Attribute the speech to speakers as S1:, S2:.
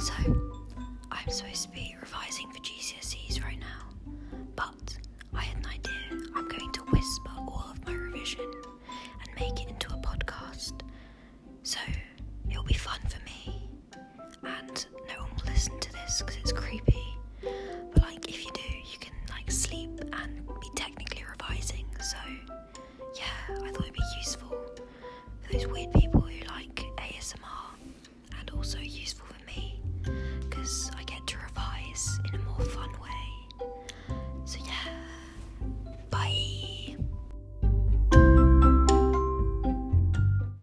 S1: So, I'm supposed to be revising for GCSEs right now, but I had an idea. I'm going to whisper all of my revision and make it into a podcast. So, it'll be fun for me, and no one will listen to this because it's creepy. But, like, if you do, you can, like, sleep and be technically revising. So, yeah, I thought it'd be useful Yes,